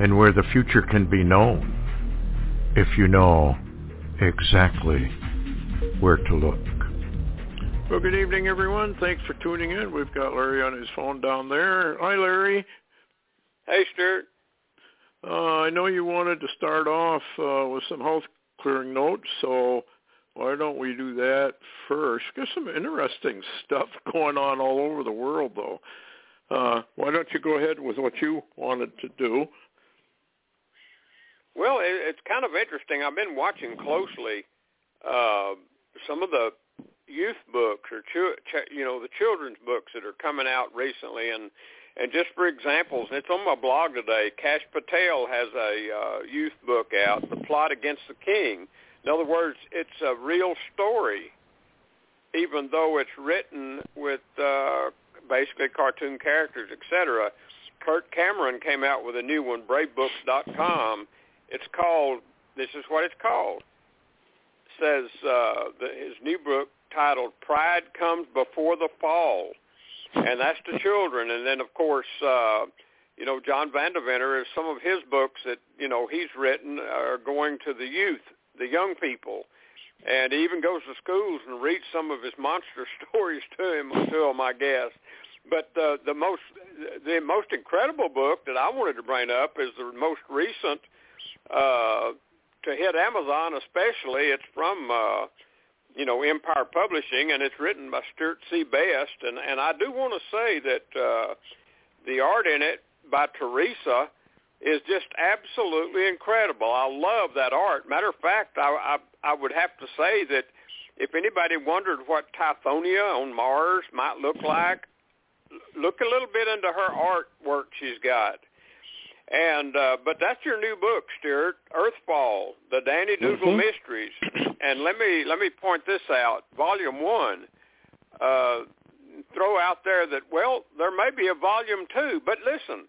and where the future can be known if you know exactly where to look. Well, good evening, everyone. Thanks for tuning in. We've got Larry on his phone down there. Hi, Larry. Hey, Stewart. Uh, I know you wanted to start off uh, with some health clearing notes, so why don't we do that first? Got some interesting stuff going on all over the world, though. Uh, why don't you go ahead with what you wanted to do? It's kind of interesting. I've been watching closely uh, some of the youth books or ch- you know the children's books that are coming out recently, and and just for examples, it's on my blog today. Kash Patel has a uh, youth book out, The Plot Against the King. In other words, it's a real story, even though it's written with uh, basically cartoon characters, etc. Kirk Cameron came out with a new one, BraveBooks.com. It's called, this is what it's called. It says uh, the, his new book titled Pride Comes Before the Fall and that's the children. And then, of course, uh, you know, John Vandeventer is some of his books that you know he's written are going to the youth, the young people, and he even goes to schools and reads some of his monster stories to him to them, I guess. But uh, the most the most incredible book that I wanted to bring up is the most recent uh, to hit Amazon, especially. It's from uh, you know, Empire Publishing, and it's written by Stewart C. Best. And, and I do want to say that uh, the art in it by Teresa is just absolutely incredible. I love that art. Matter of fact, I, I, I would have to say that if anybody wondered what Cydonia on Mars might look like, look a little bit into her artwork she's got. And uh, but that's your new book, Stewart, Earthfall, the Danny Dougal mm-hmm. Mysteries. And let me let me point this out. Volume one. Uh, throw out there that well, there may be a volume two, but listen,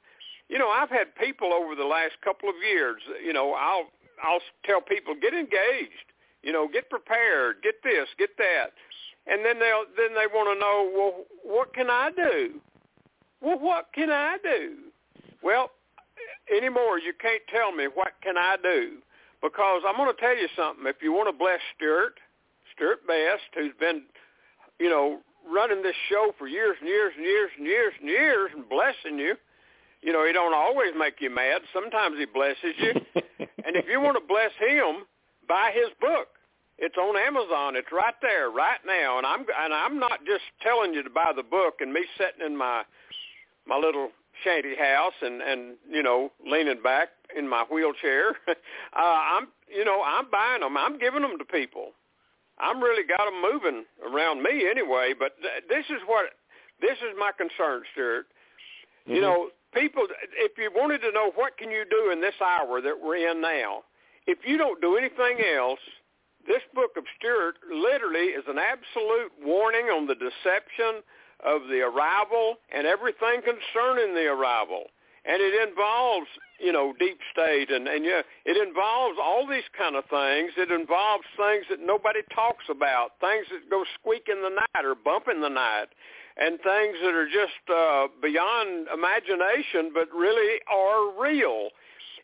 you know, I've had people over the last couple of years. You know, I'll I'll tell people get engaged. You know, get prepared, get this, get that, and then they'll then they want to know, well, what can I do? Well, what can I do? Well, anymore you can't tell me what can I do because I'm going to tell you something. If you want to bless Stewart, Stewart Best, who's been, you know, running this show for years and years and years and years and years and blessing you, you know, he don't always make you mad. Sometimes he blesses you. and if you want to bless him, buy his book. It's on Amazon. It's right there, right now. And I'm and I'm not just telling you to buy the book and me sitting in my my little shanty house and and you know leaning back in my wheelchair uh i'm you know i'm buying them i'm giving them to people. I'm really got them moving around me anyway but th- this is what this is my concern stewart. Mm-hmm. you know people if you wanted to know what can you do in this hour that we're in now if you don't do anything else this book of stewart literally is an absolute warning on the deception of the arrival and everything concerning the arrival. And it involves, you know, deep state and, and yeah, it involves all these kind of things. It involves things that nobody talks about, things that go squeak in the night or bump in the night, and things that are just uh, beyond imagination but really are real.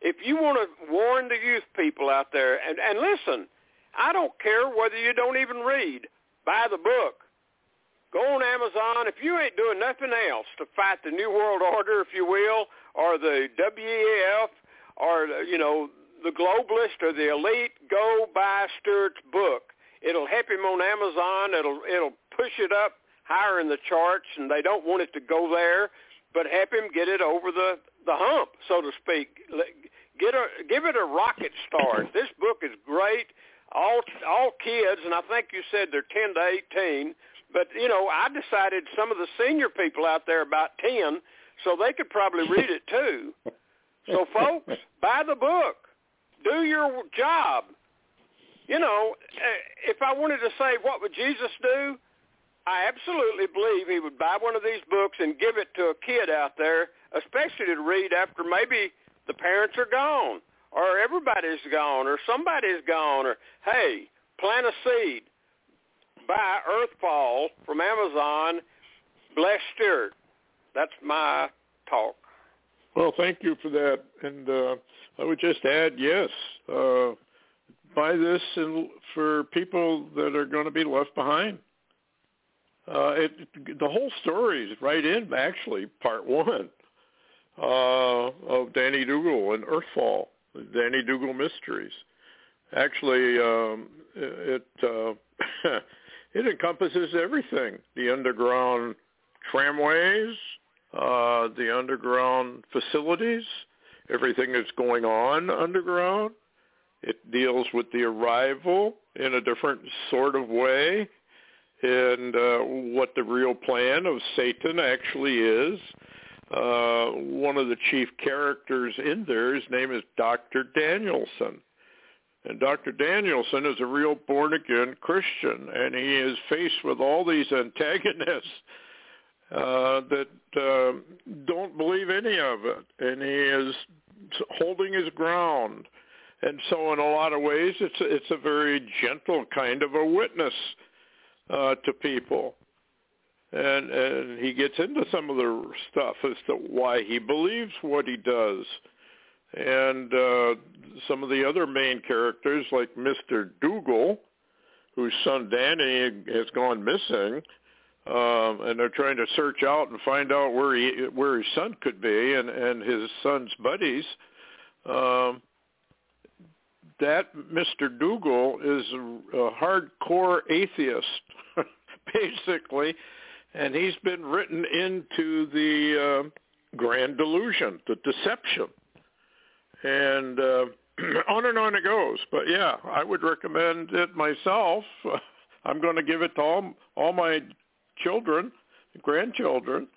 If you want to warn the youth people out there, and, and listen, I don't care whether you don't even read. Buy the book Go on Amazon. If you ain't doing nothing else to fight the New World Order, if you will, or the WEF, or you know the globalist or the elite, go buy Stewart's book. It'll help him on Amazon. It'll it'll push it up higher in the charts, and they don't want it to go there, but help him get it over the the hump, so to speak. Get a give it a rocket start. This book is great. All all kids, and I think you said they're ten to eighteen. But you know, I decided some of the senior people out there about ten, so they could probably read it too. So folks, buy the book. Do your job. You know, eh, if I wanted to say what would Jesus do, I absolutely believe he would buy one of these books and give it to a kid out there, especially to read after maybe the parents are gone or everybody's gone or somebody's gone or hey, plant a seed. Buy Earthfall from Amazon. Bless Stewart. That's my talk. Well, thank you for that. And uh, I would just add, yes, uh, buy this and for people that are going to be left behind. Uh, it, the whole story is right in actually part one uh, of Danny Dougal and Earthfall, Danny Dougal Mysteries. Actually, um, it uh, it encompasses everything: the underground tramways, uh, the underground facilities, everything that's going on underground. It deals with the arrival in a different sort of way and uh, what the real plan of Satan actually is. Uh, one of the chief characters in there, his name is Dr. Daniel-San. And Dr. Daniel-San is a real born-again Christian, and he is faced with all these antagonists uh, that uh, don't believe any of it, and he is holding his ground. And so, in a lot of ways, it's a, it's a very gentle kind of a witness uh, to people, and and he gets into some of the stuff as to why he believes what he does, and uh, some of the other main characters like Mr. Dougal, whose son Danny has gone missing, um, and they're trying to search out and find out where he where his son could be, and and his son's buddies. Um, that Mr. Dougal is a, a hardcore atheist, basically, and he's been written into the uh, grand delusion, the deception, and uh, on and on it goes. But yeah, I would recommend it myself. I'm going to give it to all all my children, grandchildren,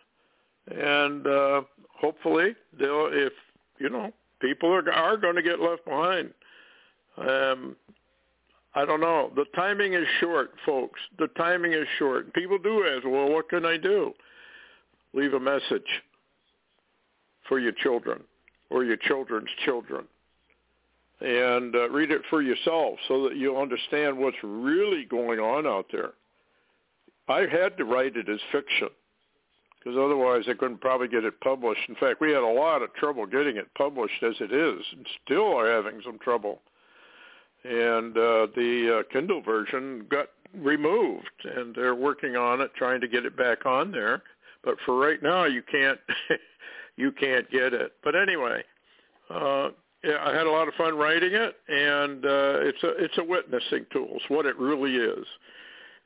and uh, hopefully they'll, if you know, people are are going to get left behind. Um, I don't know. The timing is short, folks. The timing is short. People do ask, well, what can I do? Leave a message for your children or your children's children. And uh, read it for yourself so that you'll understand what's really going on out there. I had to write it as fiction because otherwise I couldn't probably get it published. In fact, we had a lot of trouble getting it published as it is and still are having some trouble and uh, the uh, Kindle version got removed, and they're working on it, trying to get it back on there. But for right now, you can't you can't get it. But anyway, uh, yeah, I had a lot of fun writing it, and uh, it's a it's a witnessing tool. It's what it really is.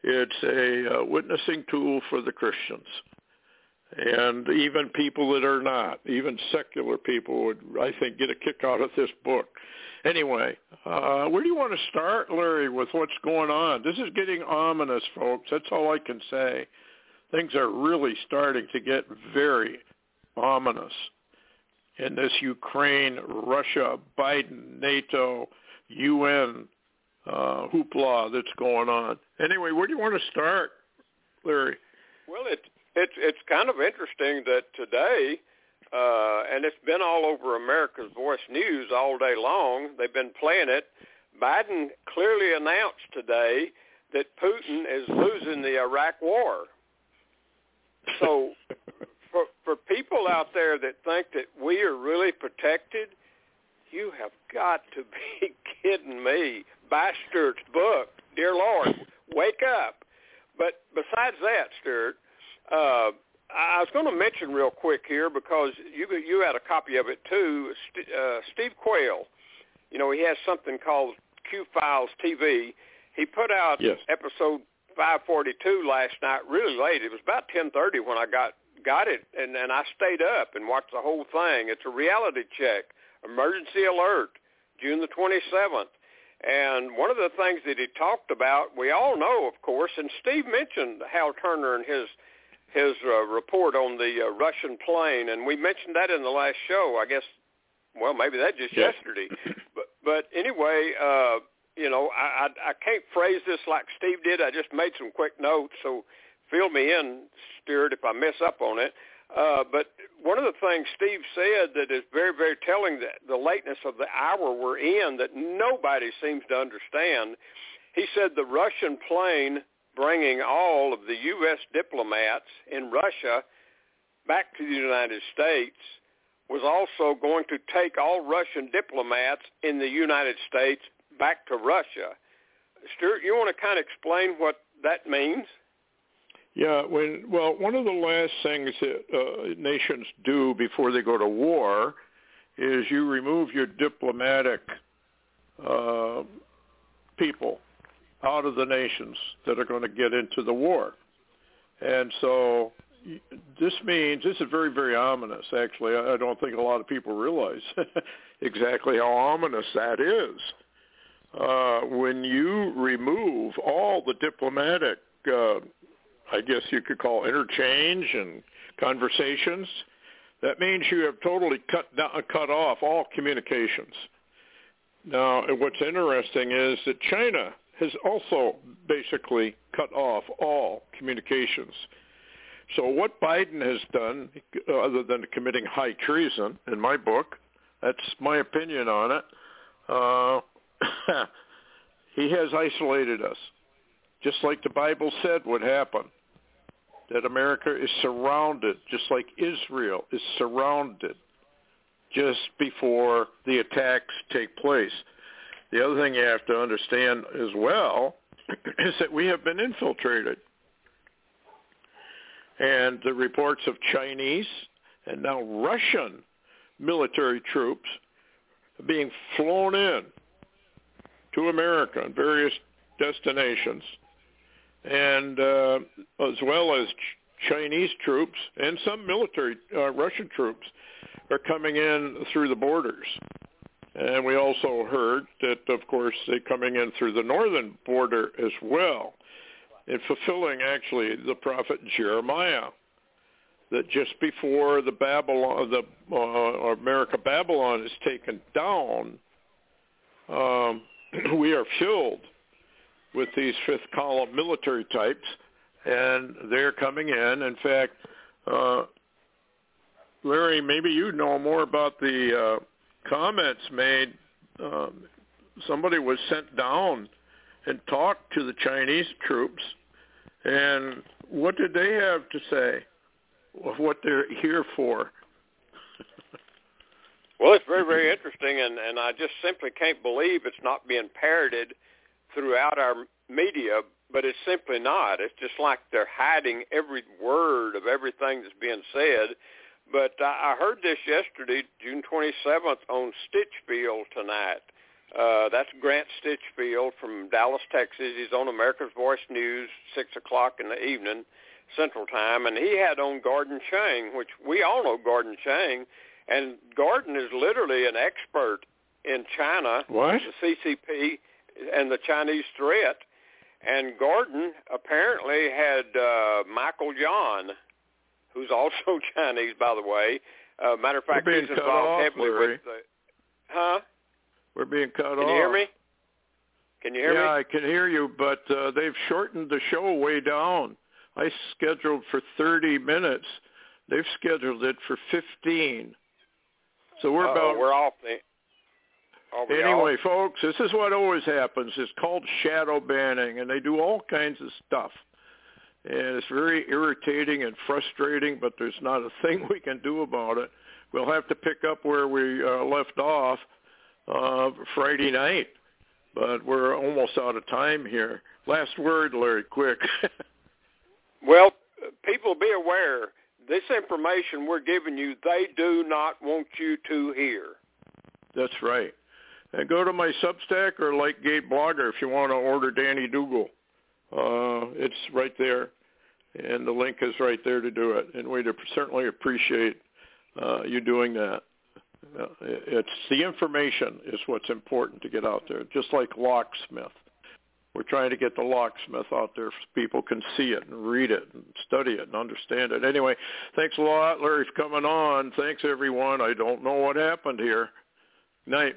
It's a uh, witnessing tool for the Christians, and even people that are not, even secular people would, I think, get a kick out of this book Anyway, uh, where do you want to start, Larry, with what's going on? This is getting ominous, folks. That's all I can say. Things are really starting to get very ominous in this Ukraine, Russia, Biden, NATO, UN uh, hoopla that's going on. Anyway, where do you want to start, Larry? Well, it, it, it's kind of interesting that today uh, and it's been all over America's Voice News all day long. They've been playing it. Biden clearly announced today that Putin is losing the Iraq war. So for for people out there that think that we are really protected, you have got to be kidding me. Buy Stewart's book, Dear Lord, wake up. But besides that, Stewart, uh, I was going to mention real quick here because you you had a copy of it too. Uh, Steve Quayle, you know, he has something called Q Files TV. He put out yes. episode 542 last night, really late. It was about 10:30 when I got got it, and and I stayed up and watched the whole thing. It's a reality check, emergency alert, June the 27th. And one of the things that he talked about, we all know, of course, and Steve mentioned Hal Turner and his his uh, report on the uh, Russian plane, and we mentioned that in the last show. I guess, well, maybe that just yes. yesterday. But but anyway, uh, you know, I, I I can't phrase this like Steve did. I just made some quick notes, so fill me in, Stewart, if I mess up on it. Uh, but one of the things Steve said that is very, very telling that the lateness of the hour we're in that nobody seems to understand. He said the Russian plane bringing all of the U.S. diplomats in Russia back to the United States was also going to take all Russian diplomats in the United States back to Russia. Stewart, you want to kind of explain what that means? Yeah, when well, one of the last things that uh, nations do before they go to war is you remove your diplomatic uh, people out of the nations that are going to get into the war, and so this means this is very very ominous. Actually, I don't think a lot of people realize exactly how ominous that is. Uh, when you remove all the diplomatic uh, I guess you could call interchange and conversations. That means you have totally cut down, cut off all communications. Now, what's interesting is that China has also basically cut off all communications. So what Biden has done, other than committing high treason, in my book, that's my opinion on it, uh, he has isolated us, just like the Bible said would happen that America is surrounded, just like Israel is surrounded just before the attacks take place. The other thing you have to understand as well is that we have been infiltrated. And the reports of Chinese and now Russian military troops being flown in to America in various destinations and uh, as well as ch- Chinese troops and some military uh, Russian troops are coming in through the borders. And we also heard that, of course, they're coming in through the northern border as well, and fulfilling actually the prophet Jeremiah, that just before the Babylon, the uh, America Babylon is taken down, um, we are filled with these fifth column military types, and they're coming in. In fact, uh, Larry, maybe you know more about the uh, comments made. Um, somebody was sent down and talked to the Chinese troops, and what did they have to say? Of what they're here for? well, it's very, very interesting, and, and I just simply can't believe it's not being parroted throughout our media, but it's simply not. It's just like they're hiding every word of everything that's being said. But I heard this yesterday, June 27th, on Stinchfield tonight. Uh, that's Grant Stinchfield from Dallas, Texas. He's on America's Voice News, 6 o'clock in the evening, Central Time. And he had on Gordon Chang, which we all know Gordon Chang. And Gordon is literally an expert in China, what? the CCP, and the Chinese threat. And Gordon apparently had uh, Michael Yon, who's also Chinese, by the way. Uh, matter of fact, We're he's involved cut off, heavily Larry. with the. Huh? We're being cut Can off. Can you hear me? Can you hear yeah, me? Yeah, I can hear you, but uh, they've shortened the show way down. I scheduled for 30 minutes. They've scheduled it for 15. So we're Uh-oh, about we're off. The, Anyway, off? folks, this is what always happens. It's called shadow banning, and they do all kinds of stuff. And it's very irritating and frustrating, but there's not a thing we can do about it. We'll have to pick up where we uh, left off uh, Friday night, but we're almost out of time here. Last word, Larry, quick. Well, people be aware. this information we're giving you, they do not want you to hear. That's right. And go to my Substack or like Gate Blogger if you want to order Danny Dougal. Uh, it's right there, and the link is right there to do it. And we'd certainly appreciate uh, you doing that. Uh, it's the information is what's important to get out there, just like locksmith. We're trying to get the locksmith out there so people can see it and read it and study it and understand it. Anyway, thanks a lot, Larry, for coming on. Thanks, everyone. I don't know what happened here. Night.